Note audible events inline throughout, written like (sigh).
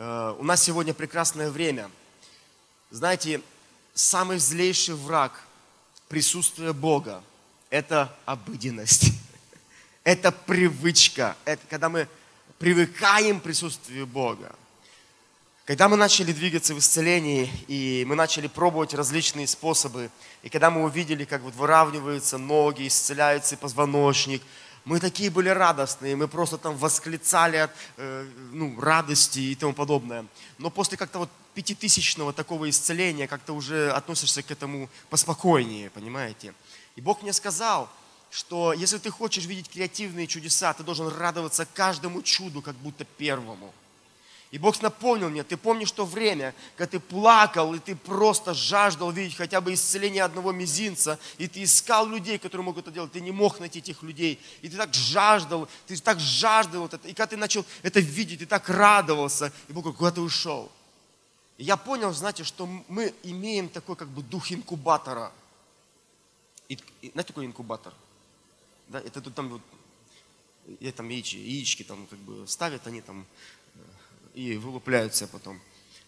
Э, у нас сегодня прекрасное время. Знаете, самый злейший враг присутствия Бога – это обыденность. (laughs) Это привычка. Это когда мы привыкаем к присутствию Бога. Когда мы начали двигаться в исцелении, и мы начали пробовать различные способы, и когда мы увидели, как вот выравниваются ноги, исцеляется позвоночник – мы такие были радостные, мы просто там восклицали от э, ну, радости и тому подобное. Но после как-то вот пятитысячного такого исцеления как-то уже относишься к этому поспокойнее, понимаете? И Бог мне сказал, что если ты хочешь видеть креативные чудеса, ты должен радоваться каждому чуду, как будто первому. И Бог напомнил мне, ты помнишь то время, когда ты плакал, и ты просто жаждал видеть хотя бы исцеление одного мизинца, и ты искал людей, которые могут это делать, ты не мог найти этих людей, и ты так жаждал, ты так жаждал это, и когда ты начал это видеть, ты так радовался, и Бог говорит, куда ты ушел? И я понял, знаете, что мы имеем такой как бы дух инкубатора. И, и, знаете, такой инкубатор? Да, это тут там вот, я там яички, яички там как бы ставят, они там и вылупляются потом.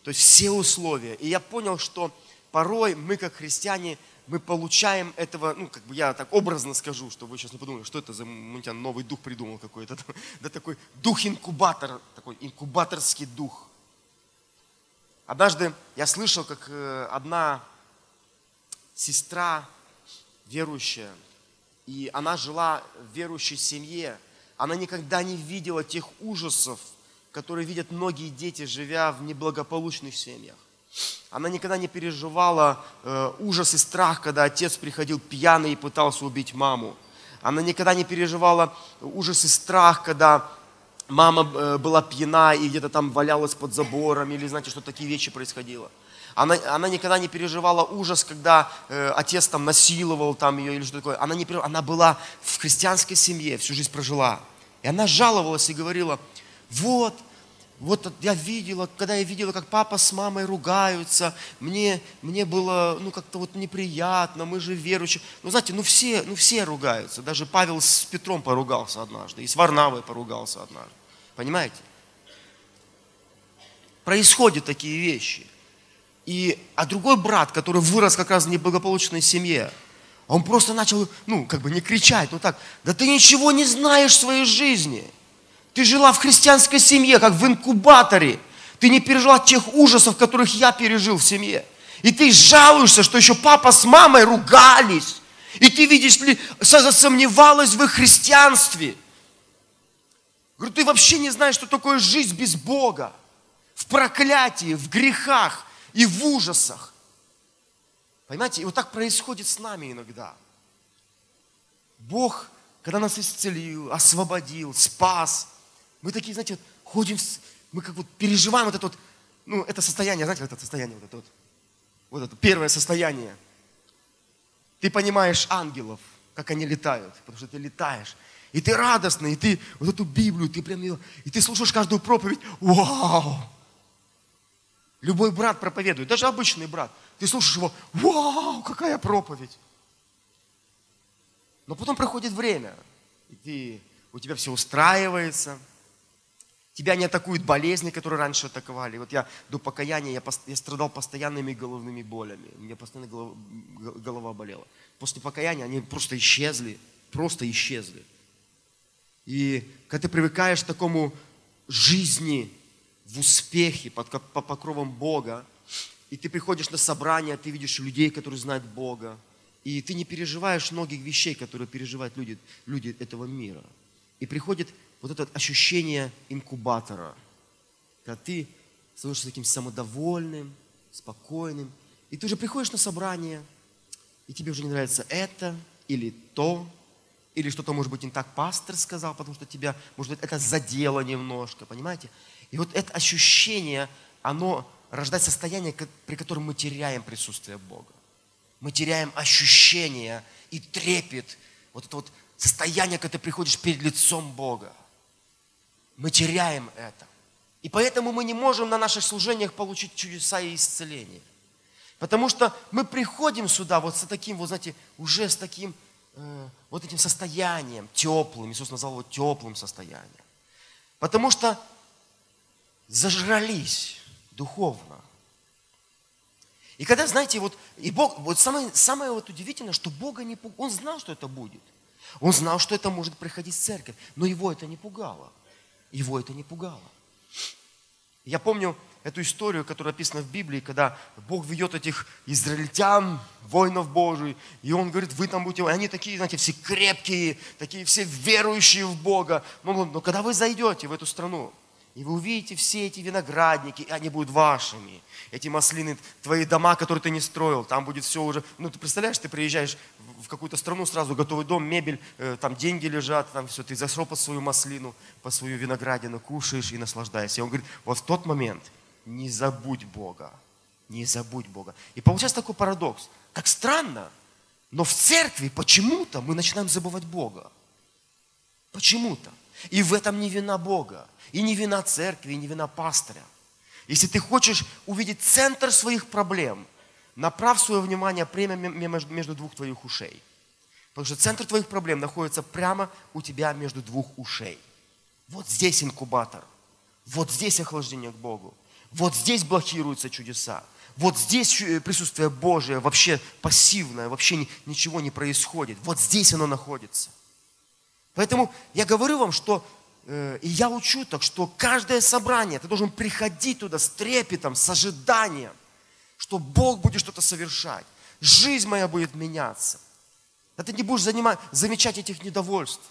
То есть все условия. И я понял, что порой мы, как христиане, мы получаем этого, ну, как бы я так образно скажу, что вы сейчас не подумали, что это за тебя новый дух придумал какой-то. (laughs) Да такой дух-инкубатор, такой инкубаторский дух. Однажды я слышал, как э, одна сестра верующая, и она жила в верующей семье, она никогда не видела тех ужасов, которые видят многие дети, живя в неблагополучных семьях. Она никогда не переживала э, ужас и страх, когда отец приходил пьяный и пытался убить маму. Она никогда не переживала ужас и страх, когда мама э, была пьяна и где-то там валялась под забором, или знаете, что такие вещи происходило. Она, она никогда не переживала ужас, когда э, отец там насиловал там ее или что такое. Она, не, она была в христианской семье, всю жизнь прожила. И она жаловалась и говорила, вот, вот я видела, когда я видела, как папа с мамой ругаются, мне, мне было, ну, как-то вот неприятно, мы же верующие. Ну, знаете, ну все, ну все ругаются. Даже Павел с Петром поругался однажды, и с Варнавой поругался однажды. Понимаете? Происходят такие вещи. И, а другой брат, который вырос как раз в неблагополучной семье, он просто начал, ну, как бы не кричать, ну так, да ты ничего не знаешь в своей жизни – ты жила в христианской семье, как в инкубаторе. Ты не пережила тех ужасов, которых я пережил в семье. И ты жалуешься, что еще папа с мамой ругались. И ты, видишь ли, засомневалась в их христианстве. Говорю, ты вообще не знаешь, что такое жизнь без Бога. В проклятии, в грехах и в ужасах. Понимаете, и вот так происходит с нами иногда. Бог, когда нас исцелил, освободил, спас – мы такие, знаете, ходим, мы как вот переживаем вот это вот, ну, это состояние, знаете, вот это состояние, вот это вот, вот это первое состояние. Ты понимаешь ангелов, как они летают, потому что ты летаешь. И ты радостный, и ты вот эту Библию, ты прям ее, и ты слушаешь каждую проповедь, вау! Любой брат проповедует, даже обычный брат. Ты слушаешь его, вау, какая проповедь! Но потом проходит время, и ты, у тебя все устраивается – Тебя не атакуют болезни, которые раньше атаковали. Вот я до покаяния, я, я страдал постоянными головными болями. У меня постоянно голова, голова болела. После покаяния они просто исчезли. Просто исчезли. И когда ты привыкаешь к такому жизни в успехе, под, под покровом Бога, и ты приходишь на собрание, ты видишь людей, которые знают Бога, и ты не переживаешь многих вещей, которые переживают люди, люди этого мира. И приходит вот это ощущение инкубатора, когда ты становишься таким самодовольным, спокойным, и ты уже приходишь на собрание, и тебе уже не нравится это или то, или что-то, может быть, не так пастор сказал, потому что тебя, может быть, это задело немножко, понимаете? И вот это ощущение, оно рождает состояние, при котором мы теряем присутствие Бога. Мы теряем ощущение и трепет, вот это вот состояние, когда ты приходишь перед лицом Бога мы теряем это. И поэтому мы не можем на наших служениях получить чудеса и исцеление. Потому что мы приходим сюда вот с таким, вот знаете, уже с таким э, вот этим состоянием теплым. Иисус назвал его теплым состоянием. Потому что зажрались духовно. И когда, знаете, вот, и Бог, вот самое, самое вот удивительное, что Бога не пугал, Он знал, что это будет. Он знал, что это может приходить в церковь, но его это не пугало. Его это не пугало. Я помню эту историю, которая описана в Библии, когда Бог ведет этих израильтян, воинов Божий, и Он говорит, вы там будете, они такие, знаете, все крепкие, такие все верующие в Бога. Но, но когда вы зайдете в эту страну, и вы увидите все эти виноградники, и они будут вашими. Эти маслины, твои дома, которые ты не строил, там будет все уже... Ну, ты представляешь, ты приезжаешь в какую-то страну, сразу готовый дом, мебель, э, там деньги лежат, там все, ты зашел под свою маслину, по свою виноградину, кушаешь и наслаждаешься. И он говорит, вот в тот момент не забудь Бога, не забудь Бога. И получается такой парадокс. Как странно, но в церкви почему-то мы начинаем забывать Бога. Почему-то. И в этом не вина Бога, и не вина церкви, и не вина пастыря. Если ты хочешь увидеть центр своих проблем, направь свое внимание прямо между двух твоих ушей. Потому что центр твоих проблем находится прямо у тебя между двух ушей. Вот здесь инкубатор. Вот здесь охлаждение к Богу. Вот здесь блокируются чудеса. Вот здесь э, присутствие Божие вообще пассивное, вообще ничего не происходит. Вот здесь оно находится. Поэтому я говорю вам, что э, и я учу так, что каждое собрание, ты должен приходить туда с трепетом, с ожиданием, что Бог будет что-то совершать. Жизнь моя будет меняться. Да ты не будешь занимать, замечать этих недовольств.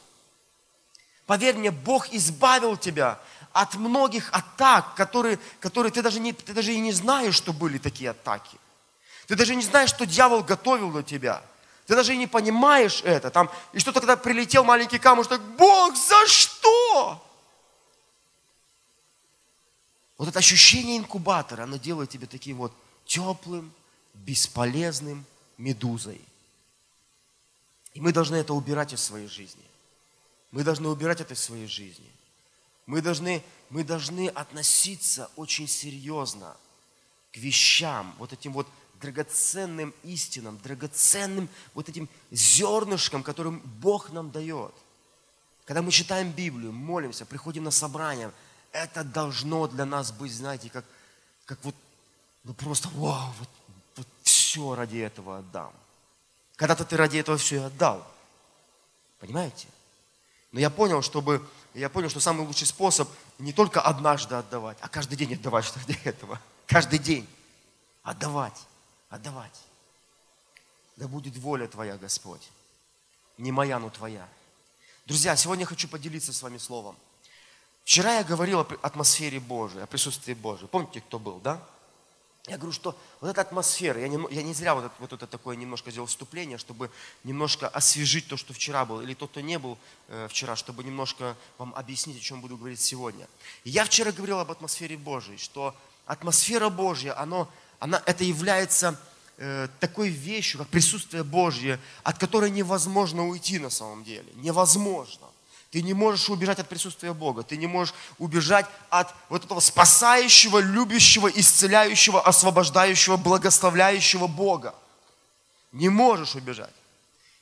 Поверь мне, Бог избавил тебя от многих атак, которые, которые ты, даже не, ты даже и не знаешь, что были такие атаки. Ты даже не знаешь, что дьявол готовил для тебя. Ты даже и не понимаешь это. Там, и что-то, когда прилетел маленький камушек, так, Бог, за что? Вот это ощущение инкубатора, оно делает тебя таким вот теплым, бесполезным медузой. И мы должны это убирать из своей жизни. Мы должны убирать это из своей жизни. Мы должны, мы должны относиться очень серьезно к вещам, вот этим вот драгоценным истинам, драгоценным вот этим зернышкам, которым Бог нам дает. Когда мы читаем Библию, молимся, приходим на собрание, это должно для нас быть, знаете, как, как вот, ну просто, вау, вот, вот все ради этого отдам. Когда-то ты ради этого все и отдал. Понимаете? Но я понял, чтобы, я понял, что самый лучший способ не только однажды отдавать, а каждый день отдавать что для этого. Каждый день отдавать отдавать. Да будет воля Твоя, Господь. Не моя, но Твоя. Друзья, сегодня хочу поделиться с вами словом. Вчера я говорил о атмосфере Божией, о присутствии Божьем. Помните, кто был, да? Я говорю, что вот эта атмосфера, я не, я не зря вот это, вот это такое немножко сделал вступление, чтобы немножко освежить то, что вчера было, или тот, кто не был э, вчера, чтобы немножко вам объяснить, о чем буду говорить сегодня. Я вчера говорил об атмосфере Божией, что атмосфера Божья, оно, она, это является э, такой вещью, как присутствие Божье, от которой невозможно уйти на самом деле. Невозможно. Ты не можешь убежать от присутствия Бога. Ты не можешь убежать от вот этого спасающего, любящего, исцеляющего, освобождающего, благословляющего Бога. Не можешь убежать.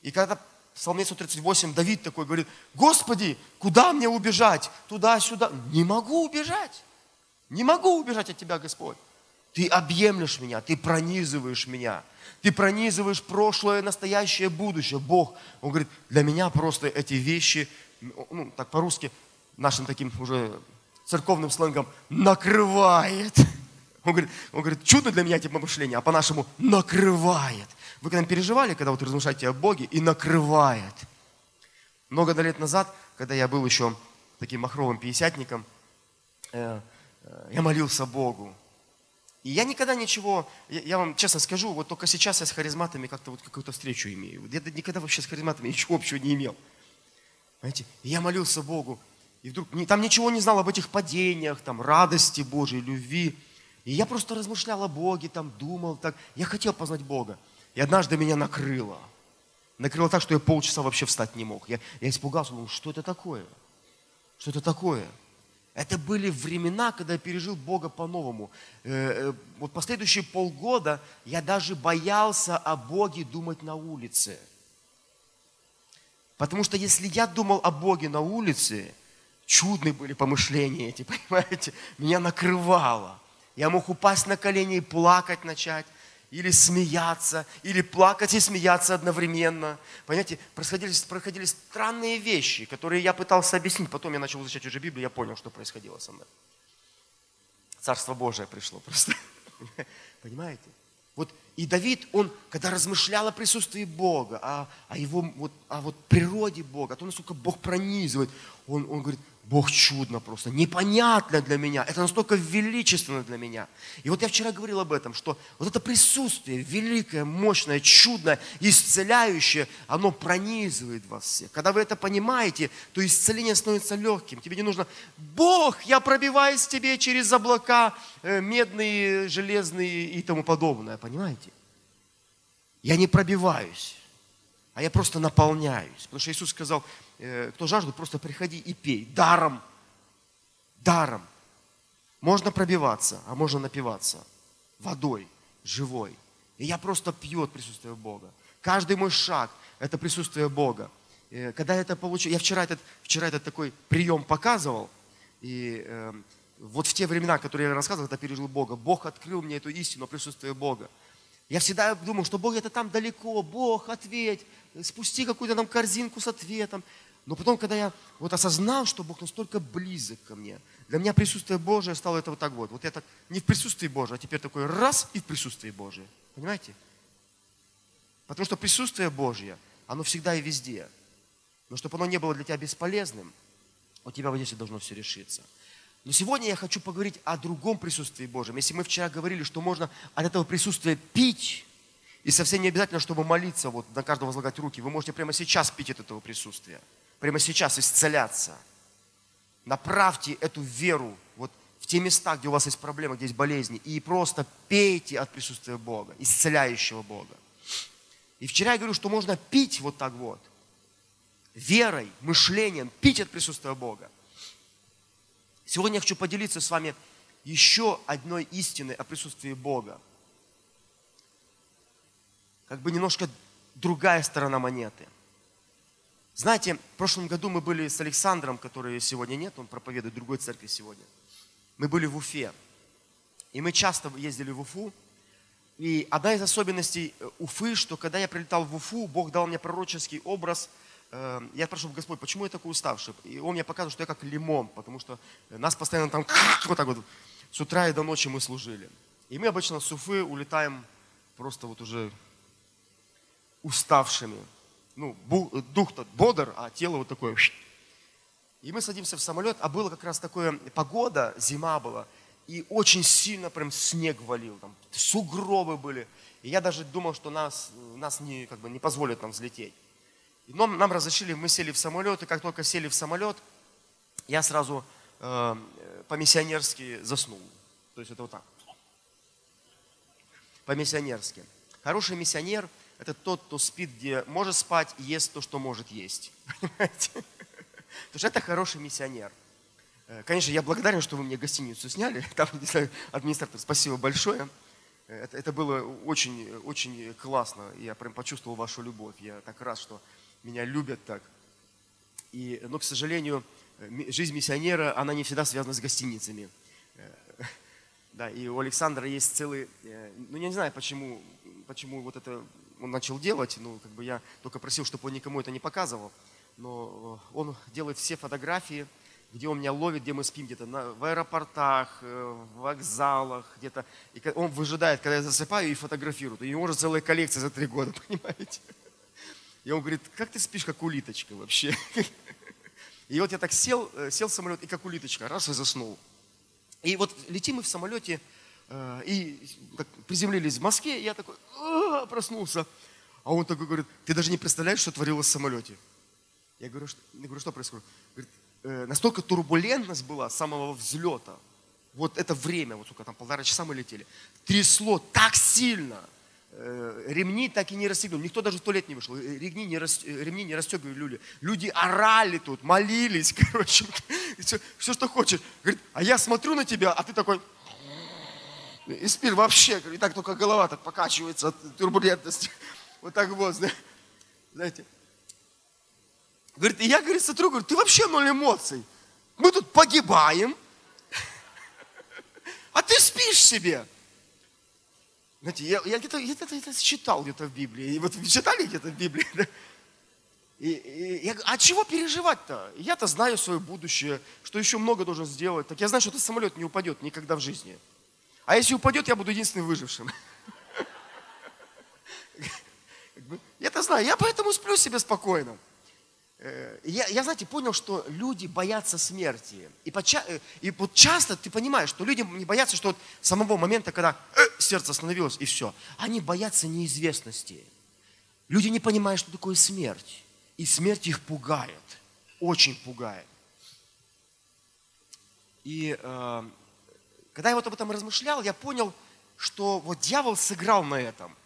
И когда в Псалме 138 Давид такой говорит, Господи, куда мне убежать? Туда-сюда. Не могу убежать. Не могу убежать от Тебя, Господь. Ты объемлешь меня, ты пронизываешь меня. Ты пронизываешь прошлое, настоящее, будущее. Бог, Он говорит, для меня просто эти вещи, ну, так по-русски, нашим таким уже церковным сленгом, накрывает. Он говорит, он говорит, чудо для меня типа мышления, а по-нашему накрывает. Вы когда переживали, когда вот размышляете о Боге, и накрывает. Много лет назад, когда я был еще таким махровым пятидесятником, э, э, я молился Богу. И я никогда ничего, я, я вам честно скажу, вот только сейчас я с харизматами как-то вот какую-то встречу имею. Я никогда вообще с харизматами ничего общего не имел. Понимаете? И я молился Богу. И вдруг там ничего не знал об этих падениях, там, радости Божьей, любви. И я просто размышлял о Боге, там, думал так. Я хотел познать Бога. И однажды меня накрыло. Накрыло так, что я полчаса вообще встать не мог. Я, я испугался, думал, что это такое? Что это такое? Это были времена, когда я пережил Бога по-новому. Э, э, вот последующие полгода я даже боялся о Боге думать на улице. Потому что если я думал о Боге на улице, чудные были помышления эти, (laughs) понимаете? Меня накрывало. Я мог упасть на колени и плакать начать, или смеяться, или плакать и смеяться одновременно. Понимаете, происходили, происходили странные вещи, которые я пытался объяснить. Потом я начал изучать уже Библию, я понял, что происходило со мной. Царство Божие пришло просто. (laughs) Понимаете? Вот и Давид, он, когда размышлял о присутствии Бога, о, о его вот, о вот природе Бога, о том, насколько Бог пронизывает, он, он говорит, Бог чудно просто, непонятно для меня, это настолько величественно для меня. И вот я вчера говорил об этом, что вот это присутствие великое, мощное, чудное, исцеляющее, оно пронизывает вас всех. Когда вы это понимаете, то исцеление становится легким. Тебе не нужно, Бог, я пробиваюсь тебе через облака э, медные, железные и тому подобное, понимаете? Я не пробиваюсь, а я просто наполняюсь. Потому что Иисус сказал, Э, кто жаждет, просто приходи и пей. Даром. Даром. Можно пробиваться, а можно напиваться водой, живой. И я просто пью от присутствия Бога. Каждый мой шаг – это присутствие Бога. И когда я это получил, я вчера этот, вчера этот такой прием показывал, и э, вот в те времена, которые я рассказывал, когда пережил Бога, Бог открыл мне эту истину о присутствии Бога. Я всегда думал, что Бог это там далеко, Бог, ответь, спусти какую-то там корзинку с ответом. Но потом, когда я вот осознал, что Бог настолько близок ко мне, для меня присутствие Божие стало это вот так вот. Вот я так не в присутствии Божьем, а теперь такой раз и в присутствии Божьем. Понимаете? Потому что присутствие Божье, оно всегда и везде. Но чтобы оно не было для тебя бесполезным, у тебя вот здесь должно все решиться. Но сегодня я хочу поговорить о другом присутствии Божьем. Если мы вчера говорили, что можно от этого присутствия пить, и совсем не обязательно, чтобы молиться, вот на каждого возлагать руки, вы можете прямо сейчас пить от этого присутствия прямо сейчас исцеляться. Направьте эту веру вот в те места, где у вас есть проблемы, где есть болезни, и просто пейте от присутствия Бога, исцеляющего Бога. И вчера я говорю, что можно пить вот так вот, верой, мышлением, пить от присутствия Бога. Сегодня я хочу поделиться с вами еще одной истиной о присутствии Бога. Как бы немножко другая сторона монеты – знаете, в прошлом году мы были с Александром, который сегодня нет, он проповедует в другой церкви сегодня. Мы были в Уфе. И мы часто ездили в Уфу. И одна из особенностей э, Уфы, что когда я прилетал в Уфу, Бог дал мне пророческий образ. Э, я спрашивал, Господь, почему я такой уставший? И Он мне показывал, что я как лимон, потому что нас постоянно там (laughs) вот так вот с утра и до ночи мы служили. И мы обычно с Уфы улетаем просто вот уже уставшими ну, дух-то бодр, а тело вот такое. И мы садимся в самолет, а было как раз такое, погода, зима была, и очень сильно прям снег валил, там сугробы были. И я даже думал, что нас, нас не, как бы, не позволят нам взлететь. Нам, нам разрешили, мы сели в самолет, и как только сели в самолет, я сразу э, по-миссионерски заснул. То есть это вот так. По-миссионерски. Хороший миссионер – это тот, кто спит, где может спать, ест то, что может есть. (laughs) Понимаете? Потому что это хороший миссионер. Э, конечно, я благодарен, что вы мне гостиницу сняли. (laughs) Там, не знаю, администратор, спасибо большое. Э, это, это было очень, очень классно. Я прям почувствовал вашу любовь. Я так рад, что меня любят так. И, но, к сожалению, жизнь миссионера, она не всегда связана с гостиницами. Э, (laughs) да, и у Александра есть целый, ну, я не знаю, почему, почему вот это он начал делать, ну, как бы я только просил, чтобы он никому это не показывал, но э, он делает все фотографии, где он меня ловит, где мы спим, где-то на, в аэропортах, э, в вокзалах, где-то. И он выжидает, когда я засыпаю и фотографирует. И у него уже целая коллекция за три года, (laughs) понимаете? И он говорит, как ты спишь, как улиточка вообще? (laughs) И вот я так сел, э, сел в самолет и как улиточка, раз и заснул. И вот летим мы в самолете, Э, и приземлились в Москве, и я такой «А, проснулся. А он такой говорит, ты даже не представляешь, что творилось в самолете. Я говорю, что, я говорю, что происходит? Говорит, э, настолько турбулентность была с самого взлета. Вот это время, вот сколько там, полтора часа мы летели. Трясло так сильно. Э, ремни так и не расстегнули. Никто даже в туалет не вышел. Ремни не, рас, ремни не расстегивали люди. Люди орали тут, молились, (laughs) короче. Все, все, что хочешь. Говорит, а я смотрю на тебя, а ты такой... И спит вообще, и так только голова так покачивается от турбулентности. (laughs) Вот так вот, знаете. Говорит, и я, говорит, смотрю, говорю, ты вообще ноль эмоций. Мы тут погибаем, (laughs) а ты спишь себе. Знаете, я, я где-то, где это читал где-то в Библии. Вот читали где-то в Библии? (laughs) Да? И, и, я, а чего переживать-то? Я-то знаю свое будущее, что еще много должен сделать. Так я знаю, что этот самолет не упадет никогда в жизни. А если упадет, я буду единственным выжившим. (laughs) Я-то знаю, я поэтому сплю себе спокойно. Э, я, я, знаете, понял, что люди боятся смерти. И, подча, э, и вот часто ты понимаешь, что люди не боятся, что вот самого момента, когда э, сердце остановилось, и все. Они боятся неизвестности. Люди не понимают, что такое смерть. И смерть их пугает. Очень пугает. И э, когда я вот об этом размышлял, я понял, что вот дьявол сыграл на этом.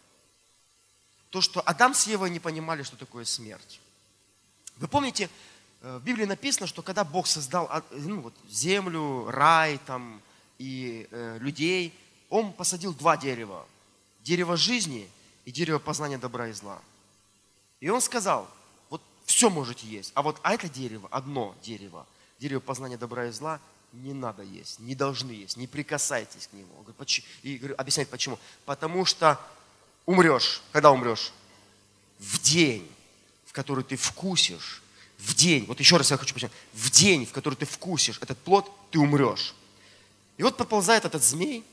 То, что Адам с Евой не понимали, что такое смерть. Вы помните, э, в Библии написано, что когда Бог создал а, ну, вот, землю, рай там, и э, людей, Он посадил два дерева. Дерево жизни и дерево познания добра и зла. И Он сказал, вот все можете есть, а вот а это дерево, одно дерево, дерево познания добра и зла, не надо есть, не должны есть, не прикасайтесь к нему. И объясняет почему. Потому что умрешь. Когда умрешь? В день который ты вкусишь, в день, вот еще раз я хочу подчеркнуть, в день, в который ты вкусишь этот плод, ты умрешь. И вот подползает этот змей,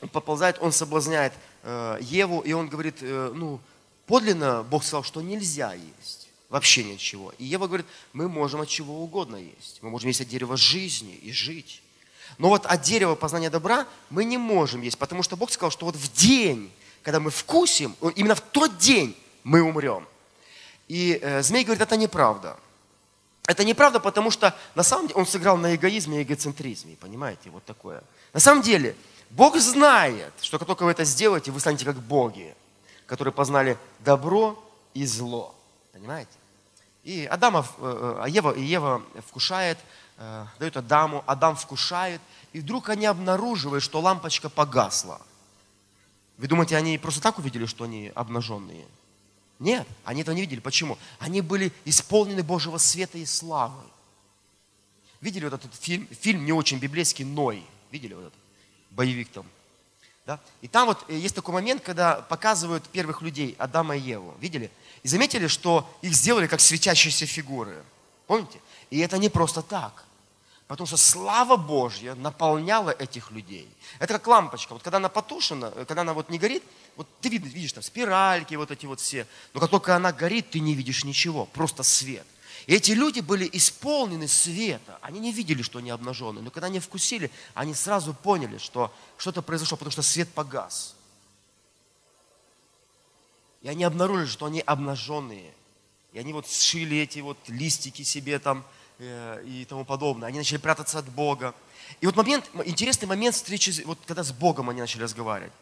он подползает, он соблазняет э, Еву, и он говорит, э, ну, подлинно Бог сказал, что нельзя есть вообще ничего. И Ева говорит, мы можем от чего угодно есть. Мы можем есть от дерева жизни и жить. Но вот от дерева познания добра мы не можем есть, потому что Бог сказал, что вот в день, когда мы вкусим, именно в тот день мы умрем. И э, змей говорит, это неправда. Это неправда, потому что на самом деле он сыграл на эгоизме и эгоцентризме, понимаете, вот такое. На самом деле, Бог знает, что как только вы это сделаете, вы станете как боги, которые познали добро и зло, понимаете? И Адама, э, э, Ева, Ева вкушает, дает Адаму, Адам вкушает, и вдруг они обнаруживают, что лампочка погасла. Вы думаете, они просто так увидели, что они обнаженные? Нет, они этого не видели. Почему? Они были исполнены Божьего света и славы. Видели вот этот фильм? Фильм не очень библейский, Ной. Видели вот этот? Боевик там. Да? И там вот э, есть такой момент, когда показывают первых людей, Адама и Еву. Видели? И заметили, что их сделали как светящиеся фигуры. Помните? И это не просто так. Потому что слава Божья наполняла этих людей. Это как лампочка. Вот когда она потушена, э, когда она вот не горит, вот ты видишь, видишь там спиральки вот эти вот все. Но как только она горит, ты не видишь ничего, просто свет. И эти люди были исполнены света. Они не видели, что они обнажены. Но когда они вкусили, они сразу поняли, что что-то произошло, потому что свет погас. И они обнаружили, что они обнаженные. И они вот сшили эти вот листики себе там, и тому подобное. Они начали прятаться от Бога. И вот момент, интересный момент встречи, вот когда с Богом они начали разговаривать.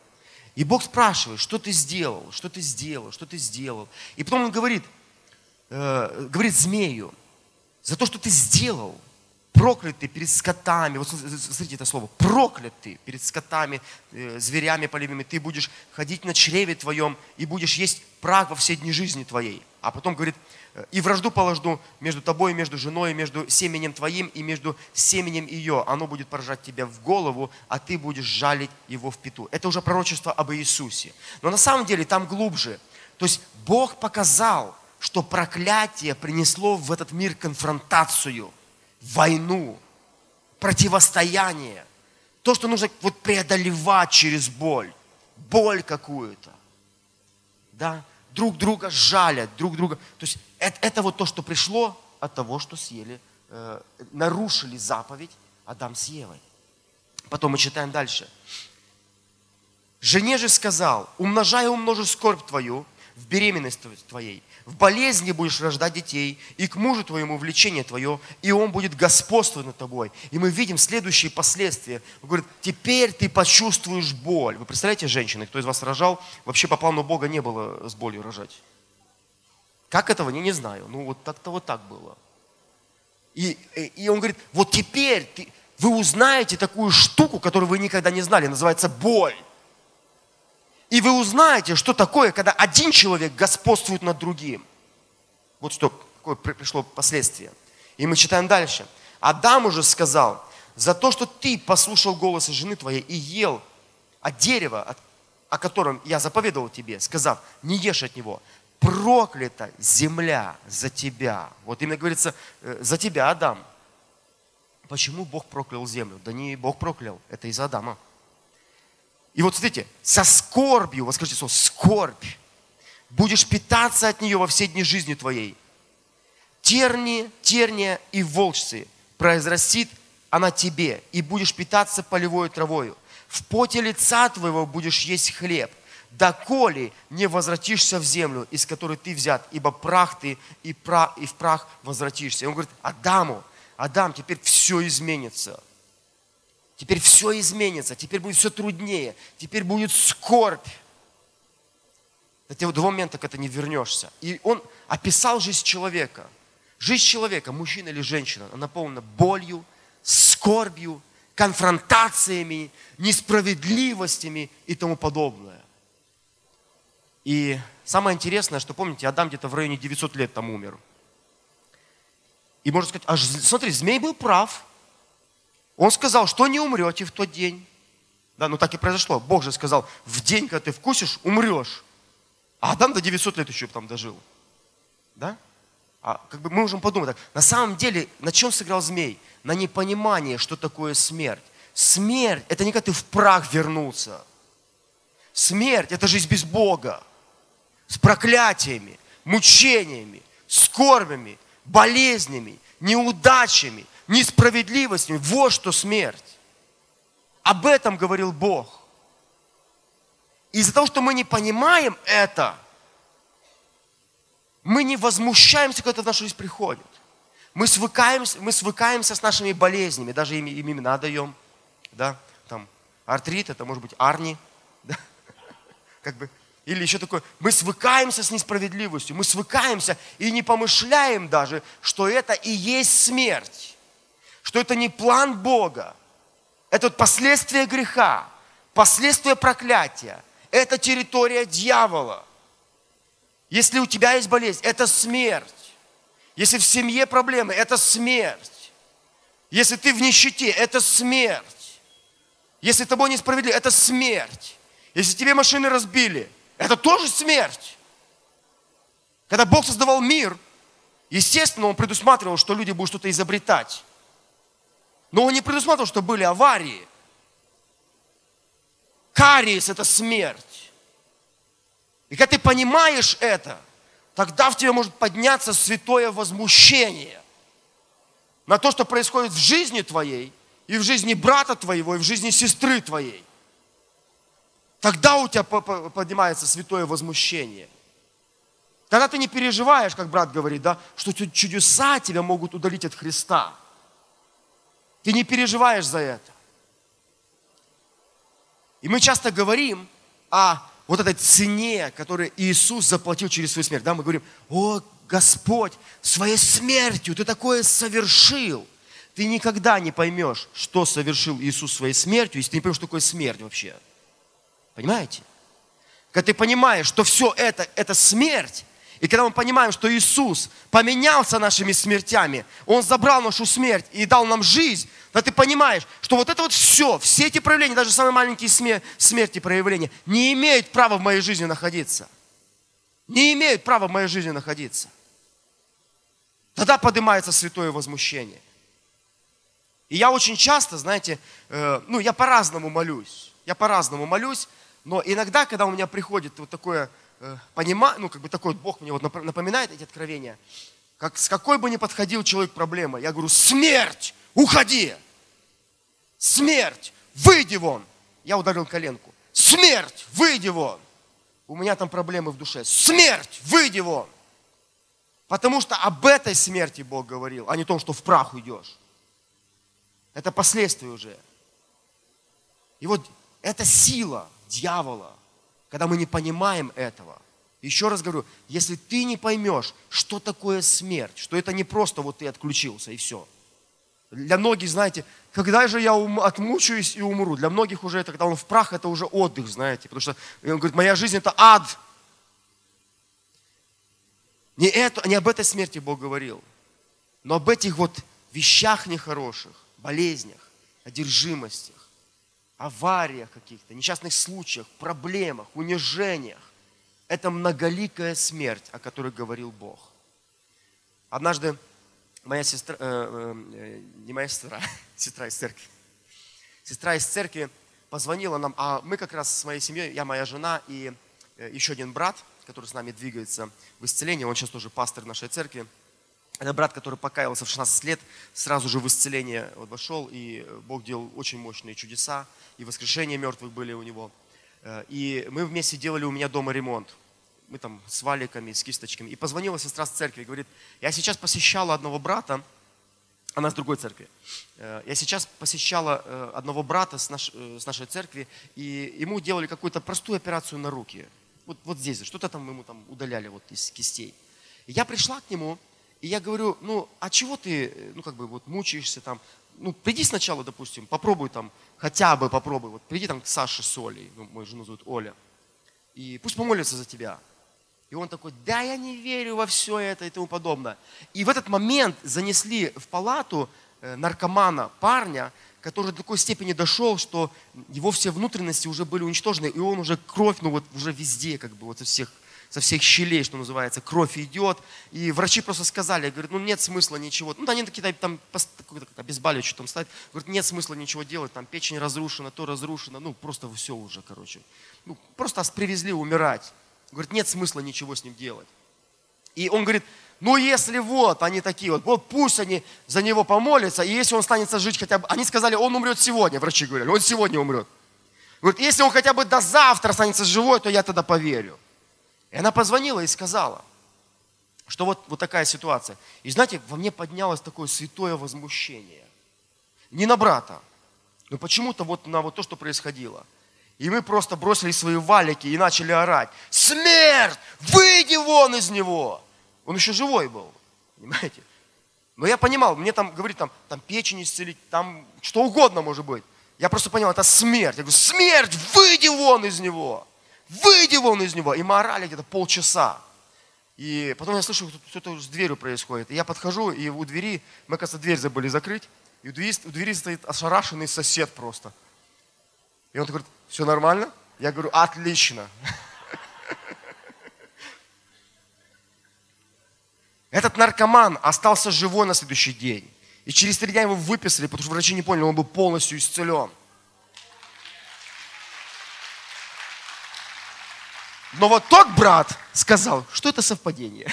И Бог спрашивает, что ты сделал, что ты сделал, что ты сделал. И потом он говорит, э, говорит змею, за то, что ты сделал, проклятый перед скотами. Вот смотрите это слово. Проклятый перед скотами, э, зверями полевыми. Ты будешь ходить на чреве твоем и будешь есть прах во все дни жизни твоей. А потом говорит, и вражду положу между тобой, между женой, между семенем твоим и между семенем ее. Оно будет поражать тебя в голову, а ты будешь жалить его в пету. Это уже пророчество об Иисусе. Но на самом деле там глубже. То есть Бог показал, что проклятие принесло в этот мир конфронтацию, войну, противостояние. То, что нужно вот преодолевать через боль. Боль какую-то. Да? Друг друга жалят, друг друга. То есть это, это вот то, что пришло от того, что съели, э, нарушили заповедь Адам с Евой. Потом мы читаем дальше. Жене же сказал, умножай умножи скорбь твою в беременность твоей, в болезни будешь рождать детей, и к мужу твоему влечение твое, и он будет господствовать над тобой. И мы видим следующие последствия. Он говорит, теперь ты почувствуешь боль. Вы представляете, женщины, кто из вас рожал, вообще по плану Бога не было с болью рожать. Как этого, не, не знаю. Ну, вот так-то вот так было. И, и он говорит, вот теперь ты, вы узнаете такую штуку, которую вы никогда не знали, называется боль. И вы узнаете, что такое, когда один человек господствует над другим. Вот что какое пришло последствие. И мы читаем дальше. Адам уже сказал, за то, что ты послушал голоса жены твоей и ел от дерева, о котором я заповедовал тебе, сказав, не ешь от него, проклята земля за тебя. Вот именно говорится, э, за тебя, Адам. Почему Бог проклял землю? Да не Бог проклял, это из Адама. И вот смотрите, со скорбью, вот скажите слово, скорбь, будешь питаться от нее во все дни жизни твоей. Терни, терния и волчцы произрастит она тебе, и будешь питаться полевой травою. В поте лица твоего будешь есть хлеб, доколе не возвратишься в землю, из которой ты взят, ибо прах ты, и, прах, и в прах возвратишься. И он говорит, Адаму, Адам, теперь все изменится. Теперь все изменится, теперь будет все труднее, теперь будет скорбь. До того момента, как ты не вернешься. И он описал жизнь человека. Жизнь человека, мужчина или женщина, она наполнена болью, скорбью, конфронтациями, несправедливостями и тому подобное. И самое интересное, что помните, Адам где-то в районе 900 лет там умер. И можно сказать, аж, смотри, змей был прав. Он сказал, что не умрете в тот день. Да, ну так и произошло. Бог же сказал, в день, когда ты вкусишь, умрешь. А Адам до 900 лет еще там дожил. Да? А как бы мы можем подумать так, на самом деле, на чем сыграл змей? На непонимание, что такое смерть. Смерть – это не когда ты в прах вернулся. Смерть – это жизнь без Бога. С проклятиями, мучениями, скорбями, болезнями, неудачами, несправедливостями. Вот что смерть. Об этом говорил Бог. Из-за того, что мы не понимаем это, мы не возмущаемся, когда это в нашу жизнь приходит. Мы свыкаемся, мы свыкаемся с нашими болезнями, даже им, им имена даем. Да? Там, артрит, это может быть арни. (laughs) Да? Как бы, или еще такое, мы свыкаемся с несправедливостью, мы свыкаемся и не помышляем даже, что это и есть смерть, что это не план Бога, это последствия греха, последствия проклятия, это территория дьявола. Если у тебя есть болезнь, это смерть. Если в семье проблемы, это смерть. Если ты в нищете, это смерть. Если тобой несправедливо, это смерть. Если тебе машины разбили, это тоже смерть. Когда Бог создавал мир, естественно, Он предусматривал, что люди будут что-то изобретать. Но Он не предусматривал, что были аварии. Кариес – это смерть. И когда ты понимаешь это, тогда в тебе может подняться святое возмущение на то, что происходит в жизни твоей, и в жизни брата твоего, и в жизни сестры твоей. Тогда у тебя поднимается святое возмущение. Тогда ты не переживаешь, как брат говорит, да, что чудеса тебя могут удалить от Христа. Ты не переживаешь за это. И мы часто говорим о вот этой цене, которую Иисус заплатил через свою смерть. Да, мы говорим, о, Господь, своей смертью ты такое совершил. Ты никогда не поймешь, что совершил Иисус своей смертью, если ты не поймешь, что такое смерть вообще. Понимаете? Когда ты понимаешь, что все это, это смерть, и когда мы понимаем, что Иисус поменялся нашими смертями, Он забрал нашу смерть и дал нам жизнь, то ты понимаешь, что вот это вот все, все эти проявления, даже самые маленькие смерти проявления, не имеют права в моей жизни находиться. Не имеют права в моей жизни находиться. Тогда поднимается святое возмущение. И я очень часто, знаете, э, ну, я по-разному молюсь. Я по-разному молюсь, но иногда, когда у меня приходит вот такое э, понимание, ну, как бы такой Бог мне вот напоминает эти откровения, как, с какой бы ни подходил человек проблема, я говорю, смерть, уходи! Смерть, выйди вон! Я ударил коленку. Смерть, выйди вон! У меня там проблемы в душе. Смерть, выйди вон! Потому что об этой смерти Бог говорил, а не том, что в прах уйдешь. Это последствия уже. И вот это сила дьявола, когда мы не понимаем этого. Еще раз говорю, если ты не поймешь, что такое смерть, что это не просто вот ты отключился и все. Для многих, знаете, когда же я ум, отмучаюсь и умру? Для многих уже это, когда он в прах, это уже отдых, знаете. Потому что он говорит, моя жизнь это ад. Не, это, не об этой смерти Бог говорил, но об этих вот вещах нехороших, болезнях, одержимостях, авариях каких-то, несчастных случаях, проблемах, унижениях. Это многоликая смерть, о которой говорил Бог. Однажды моя сестра, э, э, не моя сестра, (laughs) сестра из церкви, сестра из церкви позвонила нам, а мы как раз с моей семьей, я, моя жена и э, еще один брат, который с нами двигается в исцелении, он сейчас тоже пастор нашей церкви. Это брат, который покаялся в 16 лет, сразу же в исцеление вот вошел, и Бог делал очень мощные чудеса, и воскрешения мертвых были у него. Э, и мы вместе делали у меня дома ремонт. Мы там с валиками, с кисточками. И позвонила сестра с церкви, говорит, я сейчас посещала одного брата, она с другой церкви. Э, я сейчас посещала э, одного брата с, наш, с нашей церкви, и ему делали какую-то простую операцию на руки. Вот, вот здесь, что-то там ему там удаляли вот из кистей. Я пришла к нему, и я говорю, ну, а чего ты, ну, как бы вот мучаешься там, ну, приди сначала, допустим, попробуй там, хотя бы попробуй, вот приди там к Саше с Олей, ну, мою жену зовут Оля, и пусть помолится за тебя. И он такой, да, я не верю во все это и тому подобное. И в этот момент занесли в палату э, наркомана, парня, который до такой степени дошел, что его все внутренности уже были уничтожены, и он уже кровь, ну вот уже везде, как бы вот со всех, со всех щелей, что называется, кровь идет. И врачи просто сказали, говорят, ну нет смысла ничего. Ну, они такие там обезболивающие там ставят. Говорят, нет смысла ничего делать, там печень разрушена, то разрушена, ну просто все уже, короче. Ну, просто привезли умирать. Говорит, нет смысла ничего с ним делать. И он говорит, ну если вот они такие вот, вот пусть они за него помолятся, и если он станет жить хотя бы, они сказали, он умрет сегодня, врачи говорили, он сегодня умрет. Говорит, если он хотя бы до завтра останется живой, то я тогда поверю. И она позвонила и сказала, что вот, вот такая ситуация. И знаете, во мне поднялось такое святое возмущение. Не на брата, но почему-то вот на вот то, что происходило. И мы просто бросили свои валики и начали орать. Смерть! Выйди вон из него! Он еще живой был, понимаете? Но я понимал, мне там говорит, там, там печень исцелить, там что угодно может быть. Я просто понял, это смерть. Я говорю, смерть, выйди вон из него! Выйди вон из него! И мы орали где-то полчаса. И потом я слышу, что-то с дверью происходит. И я подхожу, и у двери, мы, кажется, дверь забыли закрыть. И у двери, у двери стоит ошарашенный сосед просто. И он говорит, все нормально? Я говорю, отлично. Этот наркоман остался живой на следующий день. И через три дня его выписали, потому что врачи не поняли, он был полностью исцелен. Но вот тот брат сказал, что это совпадение.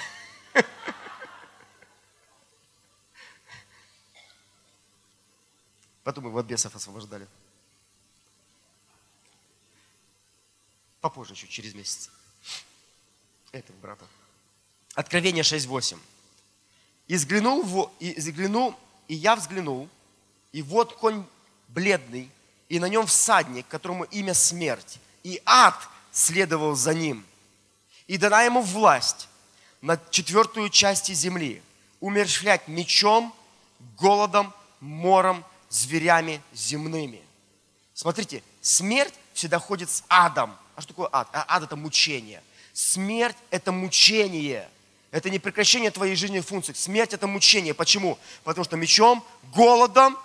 Потом его от бесов освобождали. Попозже, чуть через месяц. Этого брата. Откровение 6.8. И взглянул, и взглянул, и я взглянул, и вот конь бледный, и на нем всадник, которому имя смерть, и ад следовал за ним. И дана ему власть над четвертую части земли, умерщвлять мечом, голодом, мором, зверями земными. Смотрите, смерть всегда ходит с адом. А что такое ад? А ад это мучение. Смерть это мучение. Это не прекращение твоей жизненной функции. Смерть это мучение. Почему? Потому что мечом, голодом,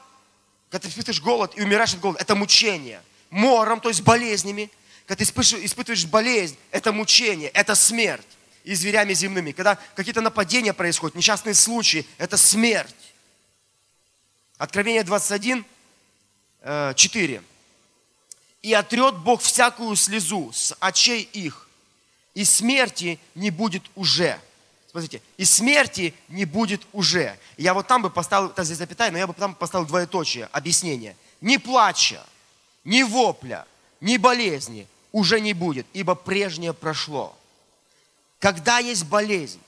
когда ты испытываешь голод и умираешь от голода, это мучение. Мором, то есть болезнями. Когда ты испытываешь, болезнь, это мучение, это смерть. И зверями земными. Когда какие-то нападения происходят, несчастные случаи, это смерть. Откровение 21, 4 и отрет Бог всякую слезу с очей их, и смерти не будет уже. Смотрите, и смерти не будет уже. Я вот там бы поставил, это здесь запятая, но я бы там поставил двоеточие, объяснение. Ни плача, ни вопля, ни болезни уже не будет, ибо прежнее прошло. Когда есть болезнь,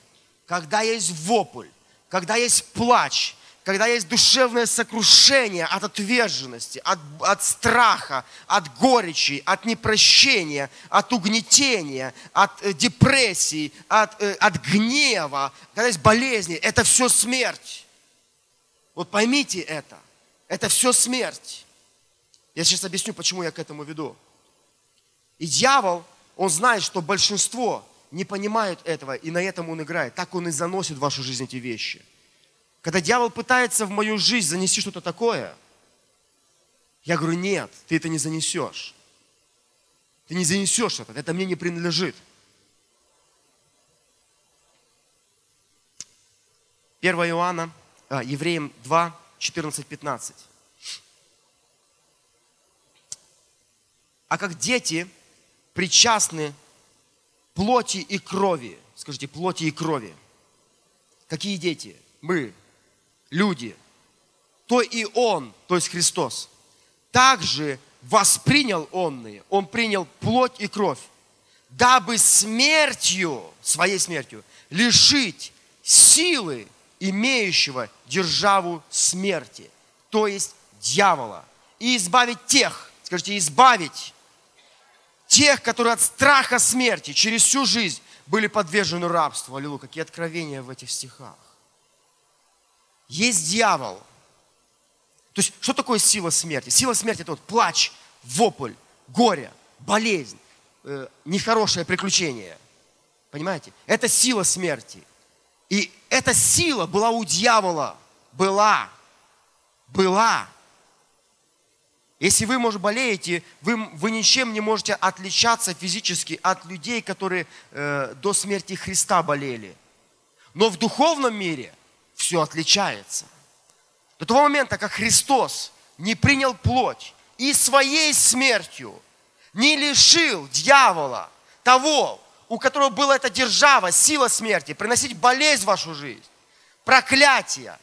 когда есть вопль, когда есть плач, когда есть душевное сокрушение от отверженности, от, от страха, от горечи, от непрощения, от угнетения, от э, депрессии, от, э, от гнева, когда есть болезни, это все смерть. Вот поймите это. Это все смерть. Я сейчас объясню, почему я к этому веду. И дьявол, он знает, что большинство не понимают этого, и на этом он играет. Так он и заносит в вашу жизнь эти вещи – Когда дьявол пытается в мою жизнь занести что-то такое, я говорю, нет, ты это не занесешь. Ты не занесешь это, это мне не принадлежит. 1 Иоанна, а, Евреям 2, 14, 15. А как дети причастны плоти и крови, скажите, плоти и крови. Какие дети? Мы, люди. То и Он, то есть Христос, также воспринял онные, Он принял плоть и кровь, дабы смертью, своей смертью, лишить силы имеющего державу смерти, то есть дьявола, и избавить тех, скажите, избавить тех, которые от страха смерти через всю жизнь были подвержены рабству. Аллилуйя, какие откровения в этих стихах. Есть дьявол. То есть, что такое сила смерти? Сила смерти – это вот плач, вопль, горе, болезнь, э, нехорошее приключение. Понимаете? Это сила смерти. И эта сила была у дьявола. Была. Была. Если вы, может, болеете, вы, вы ничем не можете отличаться физически от людей, которые э, до смерти Христа болели. Но в духовном мире все отличается. До того момента, как Христос не принял плоть и своей смертью не лишил дьявола того, у которого была эта держава, сила смерти, приносить болезнь в вашу жизнь, проклятие,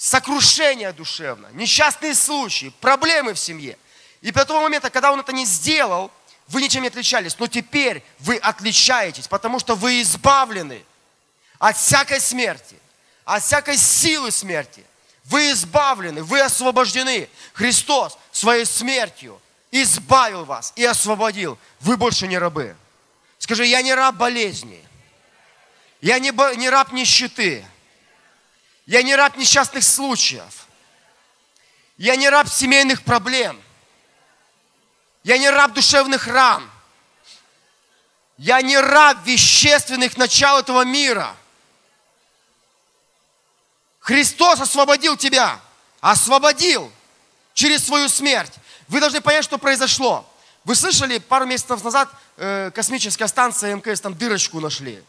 сокрушение душевное, несчастные случаи, проблемы в семье. И до того момента, когда он это не сделал, вы ничем не отличались. Но теперь вы отличаетесь, потому что вы избавлены от всякой смерти, от всякой силы смерти. Вы избавлены, вы освобождены. Христос своей смертью избавил вас и освободил. Вы больше не рабы. Скажи, я не раб болезни. Я не, не раб нищеты. Я не раб несчастных случаев. Я не раб семейных проблем. Я не раб душевных ран. Я не раб вещественных начал этого мира. Христос освободил тебя. Освободил через свою смерть. Вы должны понять, что произошло. Вы слышали, пару месяцев назад э, космическая станция МКС там дырочку нашли.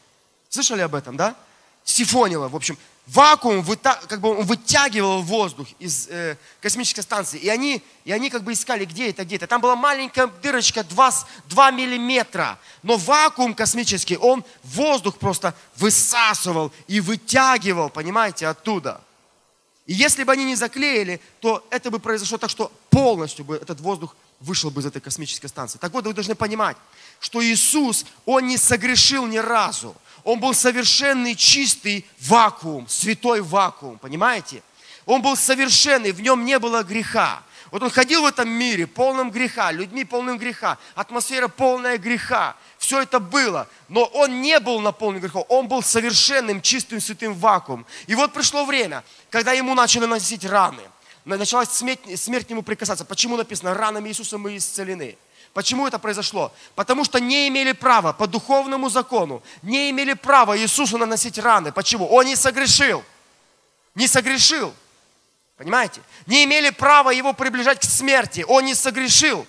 Слышали об этом, да? Сифонила, в общем, вакуум как бы он вытягивал воздух из э, космической станции. И они, и они как бы искали, где это, где это. Там была маленькая дырочка 2, 2 миллиметра. Но вакуум космический, он воздух просто высасывал и вытягивал, понимаете, оттуда. И если бы они не заклеили, то это бы произошло так, что полностью бы этот воздух вышел бы из этой космической станции. Так вот, вы должны понимать, что Иисус, Он не согрешил ни разу. Он был совершенный, чистый вакуум, святой вакуум, понимаете? Он был совершенный, в нем не было греха. Вот он ходил в этом мире полным греха, людьми полным греха, атмосфера полная греха. Все это было, но он не был наполнен грехом, он был совершенным, чистым, святым вакуум. И вот пришло время, когда ему начали наносить раны. Началась смерть, смерть ему прикасаться. Почему написано, ранами Иисуса мы исцелены? Почему это произошло? Потому что не имели права по духовному закону, не имели права Иисусу наносить раны. Почему? Он не согрешил. Не согрешил. Понимаете? Не имели права его приближать к смерти. Он не согрешил.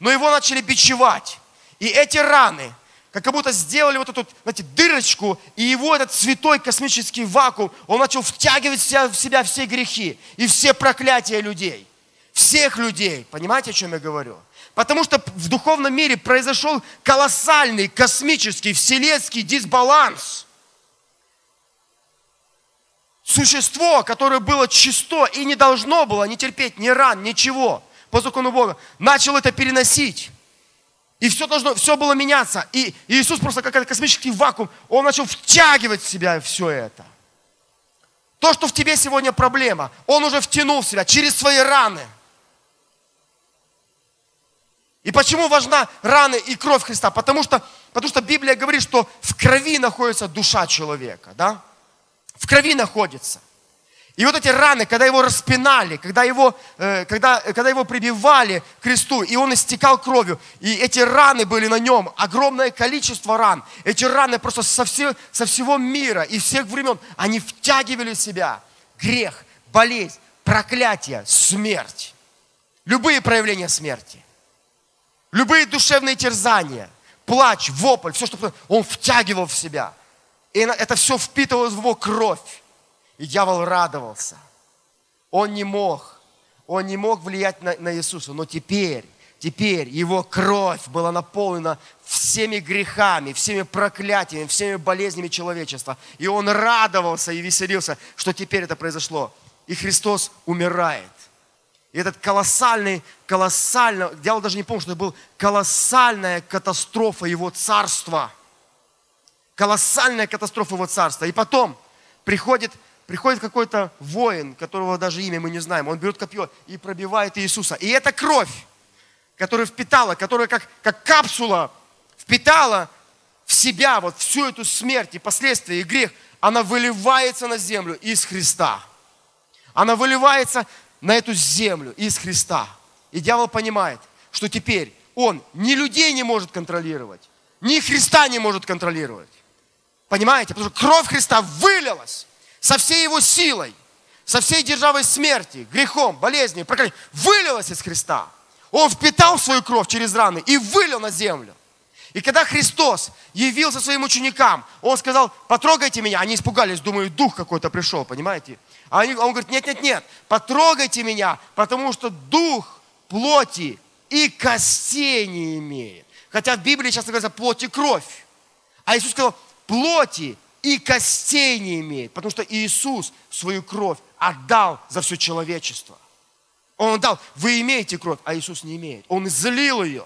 Но его начали бичевать. И эти раны, как будто сделали вот эту, знаете, дырочку, и его этот святой космический вакуум, он начал втягивать в себя, в себя все грехи и все проклятия людей. Всех людей. Понимаете, о чем я говорю? Потому что в духовном мире произошел колоссальный космический вселенский дисбаланс. Существо, которое было чисто и не должно было не терпеть ни ран, ничего, по закону Бога, начало это переносить. И все, должно, все было меняться. И Иисус просто как космический вакуум, Он начал втягивать в себя все это. То, что в тебе сегодня проблема, Он уже втянул в себя через свои раны – и почему важна раны и кровь Христа? Потому что, потому что Библия говорит, что в крови находится душа человека. Да? В крови находится. И вот эти раны, когда его распинали, когда его, э, когда, когда его прибивали к кресту, и он истекал кровью, и эти раны были на нем, огромное количество ран, эти раны просто со, все, со всего мира и всех времен, они втягивали в себя грех, болезнь, проклятие, смерть. Любые проявления смерти. Любые душевные терзания, плач, вопль, все, что он втягивал в себя. И это все впитывалось в его кровь. И дьявол радовался. Он не мог, он не мог влиять на, на Иисуса. Но теперь, теперь его кровь была наполнена всеми грехами, всеми проклятиями, всеми болезнями человечества. И он радовался и веселился, что теперь это произошло. И Христос умирает. И этот колоссальный, колоссально, дьявол даже не помнил, что это была колоссальная катастрофа его царства. Колоссальная катастрофа его царства. И потом приходит, приходит какой-то воин, которого даже имя мы не знаем. Он берет копье и пробивает Иисуса. И эта кровь, которая впитала, которая как, как капсула впитала в себя вот всю эту смерть и последствия и грех, она выливается на землю из Христа. Она выливается на эту землю из Христа. И дьявол понимает, что теперь он ни людей не может контролировать, ни Христа не может контролировать. Понимаете? Потому что кровь Христа вылилась со всей его силой, со всей державой смерти, грехом, болезнью, проклятием, вылилась из Христа. Он впитал свою кровь через раны и вылил на землю. И когда Христос явился своим ученикам, Он сказал, потрогайте меня. Они испугались, думают, дух какой-то пришел, понимаете? А они, он говорит, нет, нет, нет, потрогайте меня, потому что дух плоти и костей не имеет. Хотя в Библии часто говорится плоть и кровь. А Иисус сказал, плоти и костей не имеет, потому что Иисус свою кровь отдал за все человечество. Он отдал, вы имеете кровь, а Иисус не имеет. Он излил ее.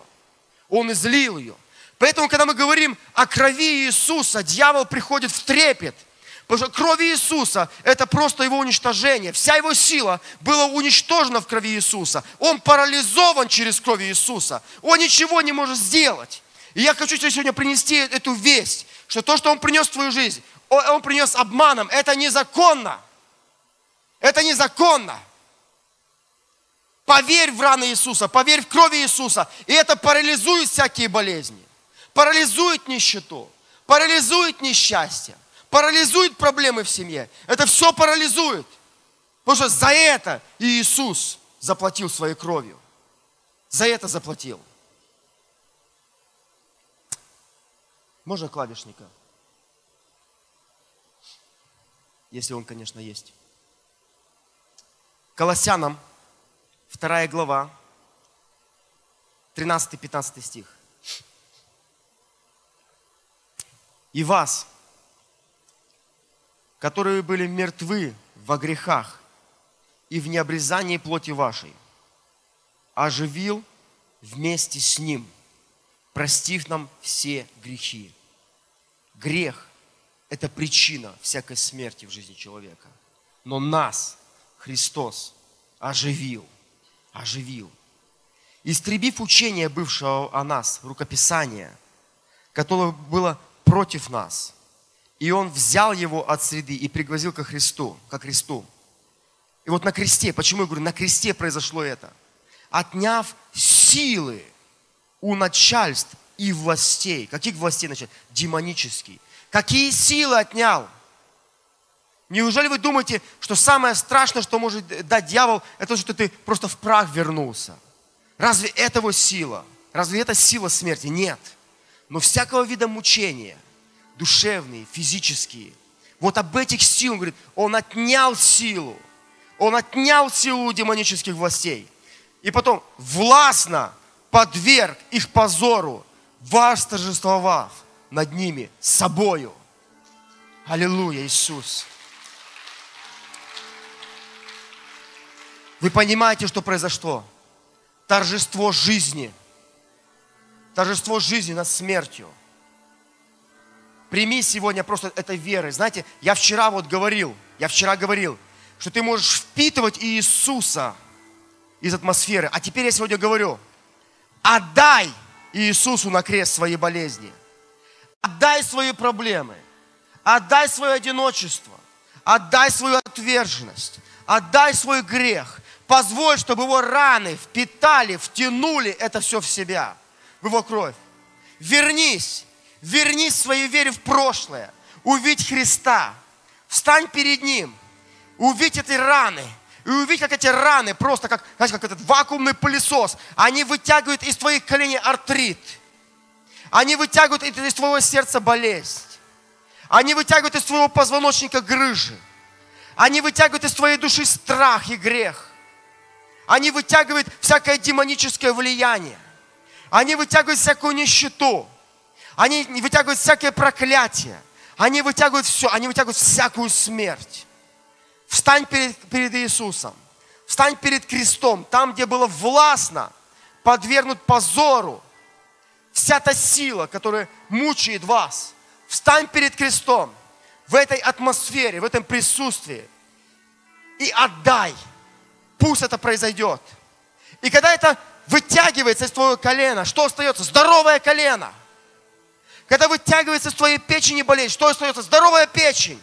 Он излил ее. Поэтому, когда мы говорим о крови Иисуса, дьявол приходит в трепет. Потому что кровь Иисуса – это просто его уничтожение. Вся его сила была уничтожена в крови Иисуса. Он парализован через кровь Иисуса. Он ничего не может сделать. И я хочу тебе сегодня принести эту весть, что то, что Он принес в твою жизнь, Он принес обманом. Это незаконно. Это незаконно. Поверь в раны Иисуса, поверь в кровь Иисуса, и это парализует всякие болезни парализует нищету, парализует несчастье, парализует проблемы в семье. Это все парализует. Потому что за это Иисус заплатил своей кровью. За это заплатил. Можно клавишника? Если он, конечно, есть. Колоссянам, вторая глава, 13-15 стих. и вас, которые были мертвы во грехах и в необрезании плоти вашей, оживил вместе с Ним, простив нам все грехи. Грех – это причина всякой смерти в жизни человека. Но нас Христос оживил, оживил. Истребив учение бывшего о нас, рукописание, которое было против нас. И он взял его от среды и пригвозил ко Христу, ко Христу. И вот на кресте, почему я говорю, на кресте произошло это? Отняв силы у начальств и властей. Каких властей начать? Демонические. Какие силы отнял? Неужели вы думаете, что самое страшное, что может дать дьявол, это то, что ты просто в прах вернулся? Разве это его сила? Разве это сила смерти? Нет но всякого вида мучения, душевные, физические. Вот об этих силах, он говорит, он отнял силу. Он отнял силу демонических властей. И потом властно подверг их позору, восторжествовав над ними собою. Аллилуйя, Иисус. Вы понимаете, что произошло? Торжество жизни – торжество жизни над смертью. Прими сегодня просто этой верой. Знаете, я вчера вот говорил, я вчера говорил, что ты можешь впитывать Иисуса из атмосферы. А теперь я сегодня говорю, отдай Иисусу на крест свои болезни. Отдай свои проблемы. Отдай свое одиночество. Отдай свою отверженность. Отдай свой грех. Позволь, чтобы его раны впитали, втянули это все в себя в Его кровь. Вернись, вернись в своей вере в прошлое. Увидь Христа. Встань перед Ним увидеть эти раны, и увидеть, как эти раны, просто как, знаете, как этот вакуумный пылесос, они вытягивают из твоих коленей артрит. Они вытягивают из твоего сердца болезнь. Они вытягивают из твоего позвоночника грыжи. Они вытягивают из твоей души страх и грех. Они вытягивают всякое демоническое влияние. Они вытягивают всякую нищету. Они вытягивают всякое проклятие. Они вытягивают все. Они вытягивают всякую смерть. Встань перед, перед Иисусом. Встань перед крестом, там, где было властно подвергнуть позору вся та сила, которая мучает вас. Встань перед крестом в этой атмосфере, в этом присутствии и отдай. Пусть это произойдет. И когда это вытягивается из твоего колена, что остается? Здоровое колено. Когда вытягивается из твоей печени болезнь, что остается? Здоровая печень.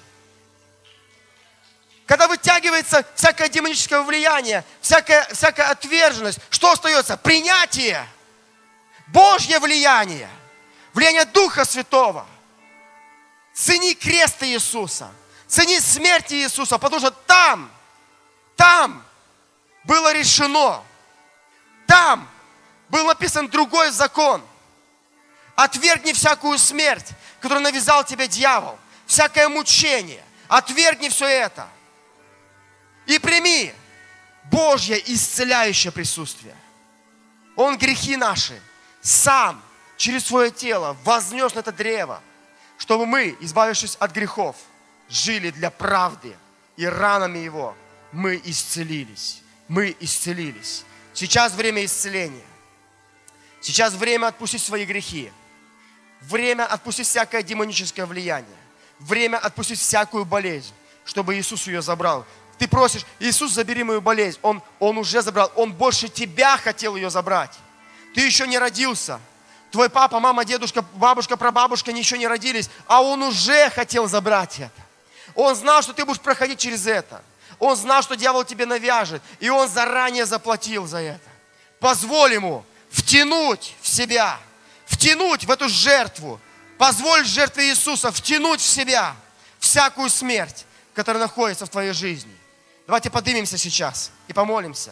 Когда вытягивается всякое демоническое влияние, всякая, всякая отверженность, что остается? Принятие. Божье влияние. Влияние Духа Святого. Цени крест Иисуса. Цени смерть Иисуса, потому что там, там было решено. Там был написан другой закон. Отвергни всякую смерть, которую навязал тебе дьявол. Всякое мучение. Отвергни все это. И прими Божье исцеляющее присутствие. Он грехи наши сам через свое тело вознес на это древо, чтобы мы, избавившись от грехов, жили для правды. И ранами Его мы исцелились. Мы исцелились. Сейчас время исцеления. Сейчас время отпустить свои грехи. Время отпустить всякое демоническое влияние. Время отпустить всякую болезнь, чтобы Иисус ее забрал. Ты просишь, Иисус, забери мою болезнь. Он, он уже забрал. Он больше тебя хотел ее забрать. Ты еще не родился. Твой папа, мама, дедушка, бабушка, прабабушка еще не родились, а он уже хотел забрать это. Он знал, что ты будешь проходить через это. Он знал, что дьявол тебе навяжет, и он заранее заплатил за это. Позволь ему втянуть в себя, втянуть в эту жертву. Позволь жертве Иисуса втянуть в себя всякую смерть, которая находится в твоей жизни. Давайте поднимемся сейчас и помолимся.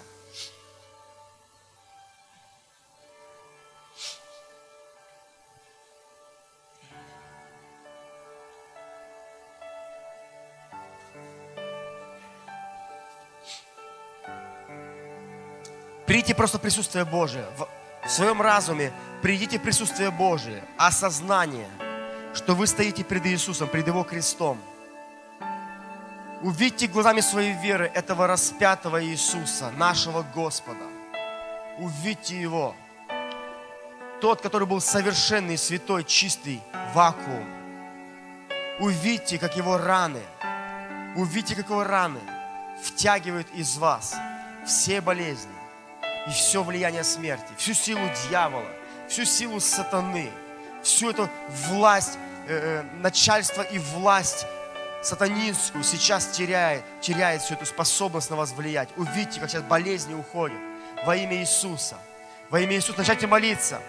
Придите просто в присутствие Божие. Своем разуме придите в присутствие Божие. Осознание, что вы стоите перед Иисусом, перед Его крестом. Увидьте глазами своей веры этого распятого Иисуса, нашего Господа. Увидьте Его. Тот, который был совершенный, святой, чистый, вакуум. Увидьте, как Его раны, увидьте, как Его раны втягивают из вас все болезни, и все влияние смерти, всю силу дьявола, всю силу сатаны, всю эту власть, э, э, начальство и власть сатанинскую сейчас теряет, теряет всю эту способность на вас влиять. Увидите, как сейчас болезни уходят во имя Иисуса. Во имя Иисуса начайте молиться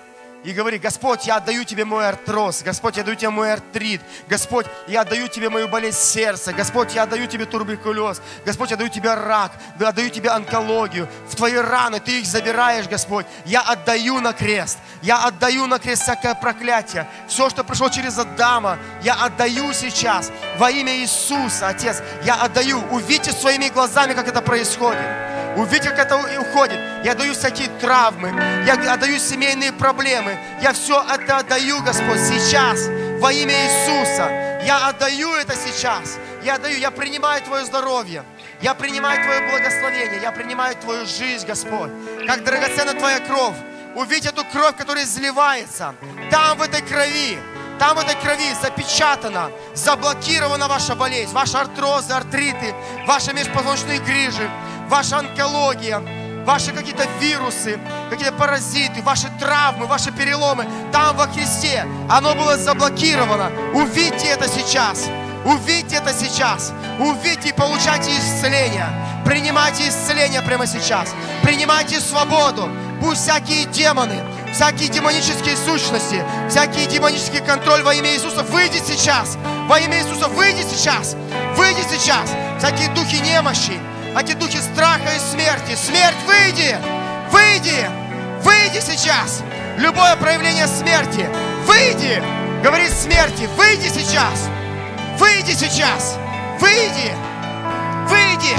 и говори, Господь, я отдаю Тебе мой артроз, Господь, я отдаю Тебе мой артрит, Господь, я отдаю Тебе мою болезнь сердца, Господь, я отдаю Тебе туберкулез, Господь, я отдаю Тебе рак, я отдаю Тебе онкологию, в Твои раны Ты их забираешь, Господь, я отдаю на крест, я отдаю на крест всякое проклятие, все, что пришло через Адама, я отдаю сейчас во имя Иисуса, Отец, я отдаю, увидьте своими глазами, как это происходит. Увидите, как это уходит. Я даю всякие травмы, я отдаю семейные проблемы. Я все это отдаю, Господь, сейчас во имя Иисуса. Я отдаю это сейчас. Я отдаю, я принимаю Твое здоровье. Я принимаю Твое благословение. Я принимаю Твою жизнь, Господь. Как драгоценна Твоя кровь. Увидь эту кровь, которая изливается. Там, в этой крови, там в этой крови запечатана, заблокирована ваша болезнь, ваши артрозы, артриты, ваши межпозвоночные грыжи, ваша онкология, ваши какие-то вирусы, какие-то паразиты, ваши травмы, ваши переломы, там во Христе оно было заблокировано. Увидьте это сейчас. Увидьте это сейчас. Увидьте и получайте исцеление. Принимайте исцеление прямо сейчас. Принимайте свободу. Пусть всякие демоны, всякие демонические сущности, всякий демонический контроль во имя Иисуса выйдет сейчас Во имя Иисуса выйди сейчас. Выйди сейчас. Всякие духи немощи, эти духи страха и смерти. Смерть, выйди. Выйди. Выйди сейчас. Любое проявление смерти. Выйди. Говорит смерти. Выйди сейчас. Выйди сейчас. Выйди. Выйди.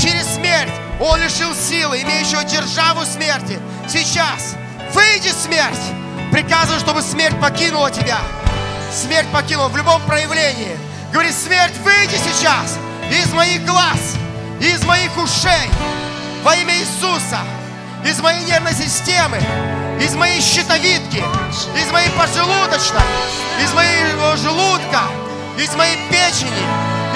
Через смерть он лишил силы, имеющего державу смерти. Сейчас. Выйди, смерть. Приказываю, чтобы смерть покинула тебя. Смерть покинула в любом проявлении. Говорит, смерть, выйди сейчас из моих глаз, из моих ушей, во имя Иисуса, из моей нервной системы, из моей щитовидки, из моей поджелудочной, из моего желудка, из моей печени,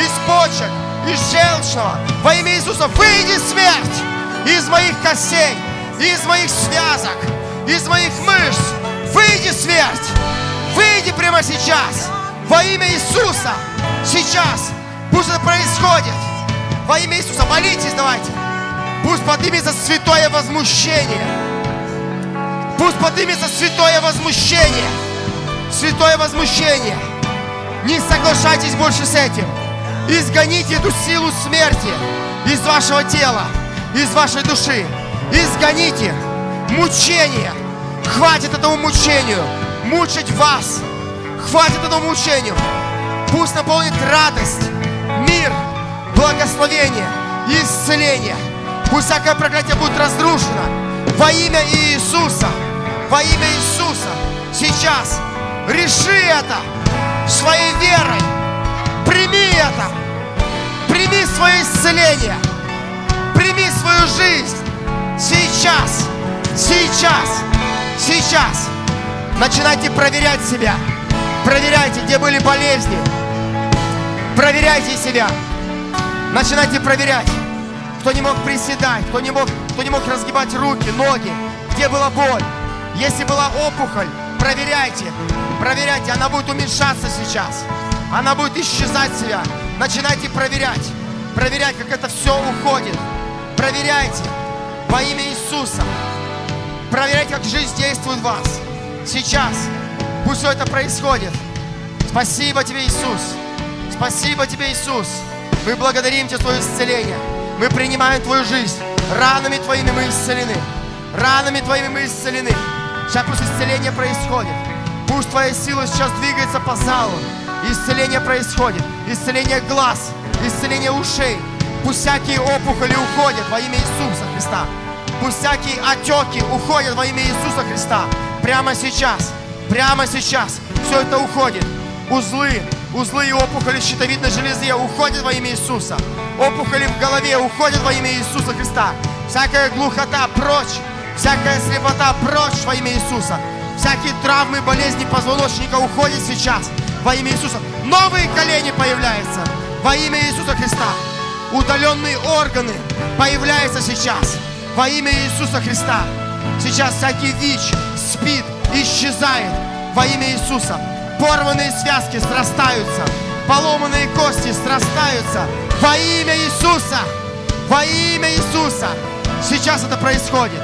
из почек, из желчного. Во имя Иисуса выйди смерть из моих костей, из моих связок, из моих мышц. Выйди смерть, выйди прямо сейчас. Во имя Иисуса. Сейчас. Пусть это происходит. Во имя Иисуса. Молитесь давайте. Пусть поднимется святое возмущение. Пусть поднимется святое возмущение. Святое возмущение. Не соглашайтесь больше с этим. Изгоните эту силу смерти из вашего тела, из вашей души. Изгоните мучение. Хватит этому мучению мучить вас. Хватит этому мучению. Пусть наполнит радость, мир, благословение исцеление. Пусть всякое проклятие будет разрушено во имя Иисуса. Во имя Иисуса. Сейчас реши это своей верой. Прими это. Прими свое исцеление. Прими свою жизнь. Сейчас. Сейчас. Сейчас. Начинайте проверять себя. Проверяйте, где были болезни. Проверяйте себя. Начинайте проверять. Кто не мог приседать, кто не мог, кто не мог разгибать руки, ноги. Где была боль. Если была опухоль, проверяйте. Проверяйте, она будет уменьшаться сейчас. Она будет исчезать себя. Начинайте проверять. Проверять, как это все уходит. Проверяйте во имя Иисуса. Проверяйте, как жизнь действует в вас. Сейчас. Пусть все это происходит. Спасибо тебе, Иисус. Спасибо тебе, Иисус. Мы благодарим Тебя за Твое исцеление. Мы принимаем Твою жизнь. Ранами Твоими мы исцелены. Ранами Твоими мы исцелены. Сейчас пусть исцеление происходит. Пусть Твоя сила сейчас двигается по залу. Исцеление происходит. Исцеление глаз. Исцеление ушей. Пусть всякие опухоли уходят во имя Иисуса Христа. Пусть всякие отеки уходят во имя Иисуса Христа. Прямо сейчас. Прямо сейчас. Все это уходит. Узлы, узлы и опухоли щитовидной железы уходят во имя Иисуса. Опухоли в голове уходят во имя Иисуса Христа. Всякая глухота прочь. Всякая слепота прочь во имя Иисуса. Всякие травмы, болезни позвоночника уходят сейчас во имя Иисуса. Новые колени появляются во имя Иисуса Христа. Удаленные органы появляются сейчас во имя Иисуса Христа. Сейчас всякий ВИЧ, СПИД исчезает во имя Иисуса. Порванные связки срастаются, поломанные кости срастаются во имя Иисуса. Во имя Иисуса. Сейчас это происходит.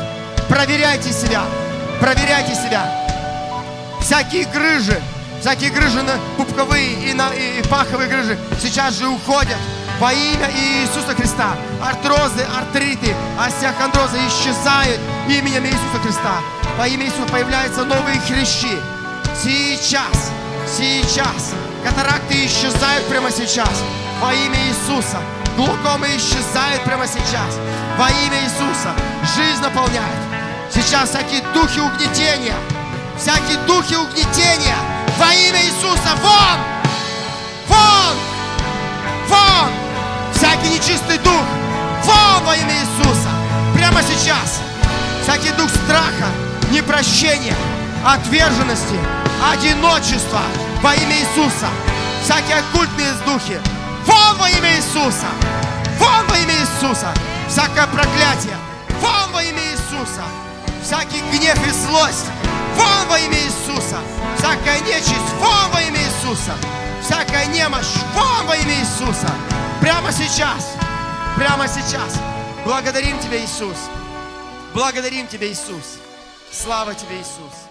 Проверяйте себя. Проверяйте себя. Всякие грыжи, всякие грыжи на пупковые и, на, и, и паховые грыжи сейчас же уходят во имя Иисуса Христа. Артрозы, артриты, остеохондрозы исчезают именем Иисуса Христа. Во имя Иисуса появляются новые хрящи. Сейчас, сейчас. Катаракты исчезают прямо сейчас. Во имя Иисуса. Глукомы исчезают прямо сейчас. Во имя Иисуса. Жизнь наполняет. Сейчас всякие духи угнетения. Всякие духи угнетения. Во имя Иисуса. Вон! Вон! Вон! Всякий нечистый дух. Вон во имя Иисуса. Прямо сейчас. Всякий дух страха, непрощения, отверженности, одиночества во имя Иисуса. Всякие оккультные духи. Вон во имя Иисуса. Вон во имя Иисуса. Всякое проклятие. Вон во имя Иисуса. Всякий гнев и злость. Вон во имя Иисуса. Всякая нечисть. Вон во имя Иисуса. Всякая немощь. Вон во имя Иисуса. Прямо сейчас. Прямо сейчас. Благодарим Тебя, Иисус. Благодарим Тебя, Иисус. Слава Тебе, Иисус.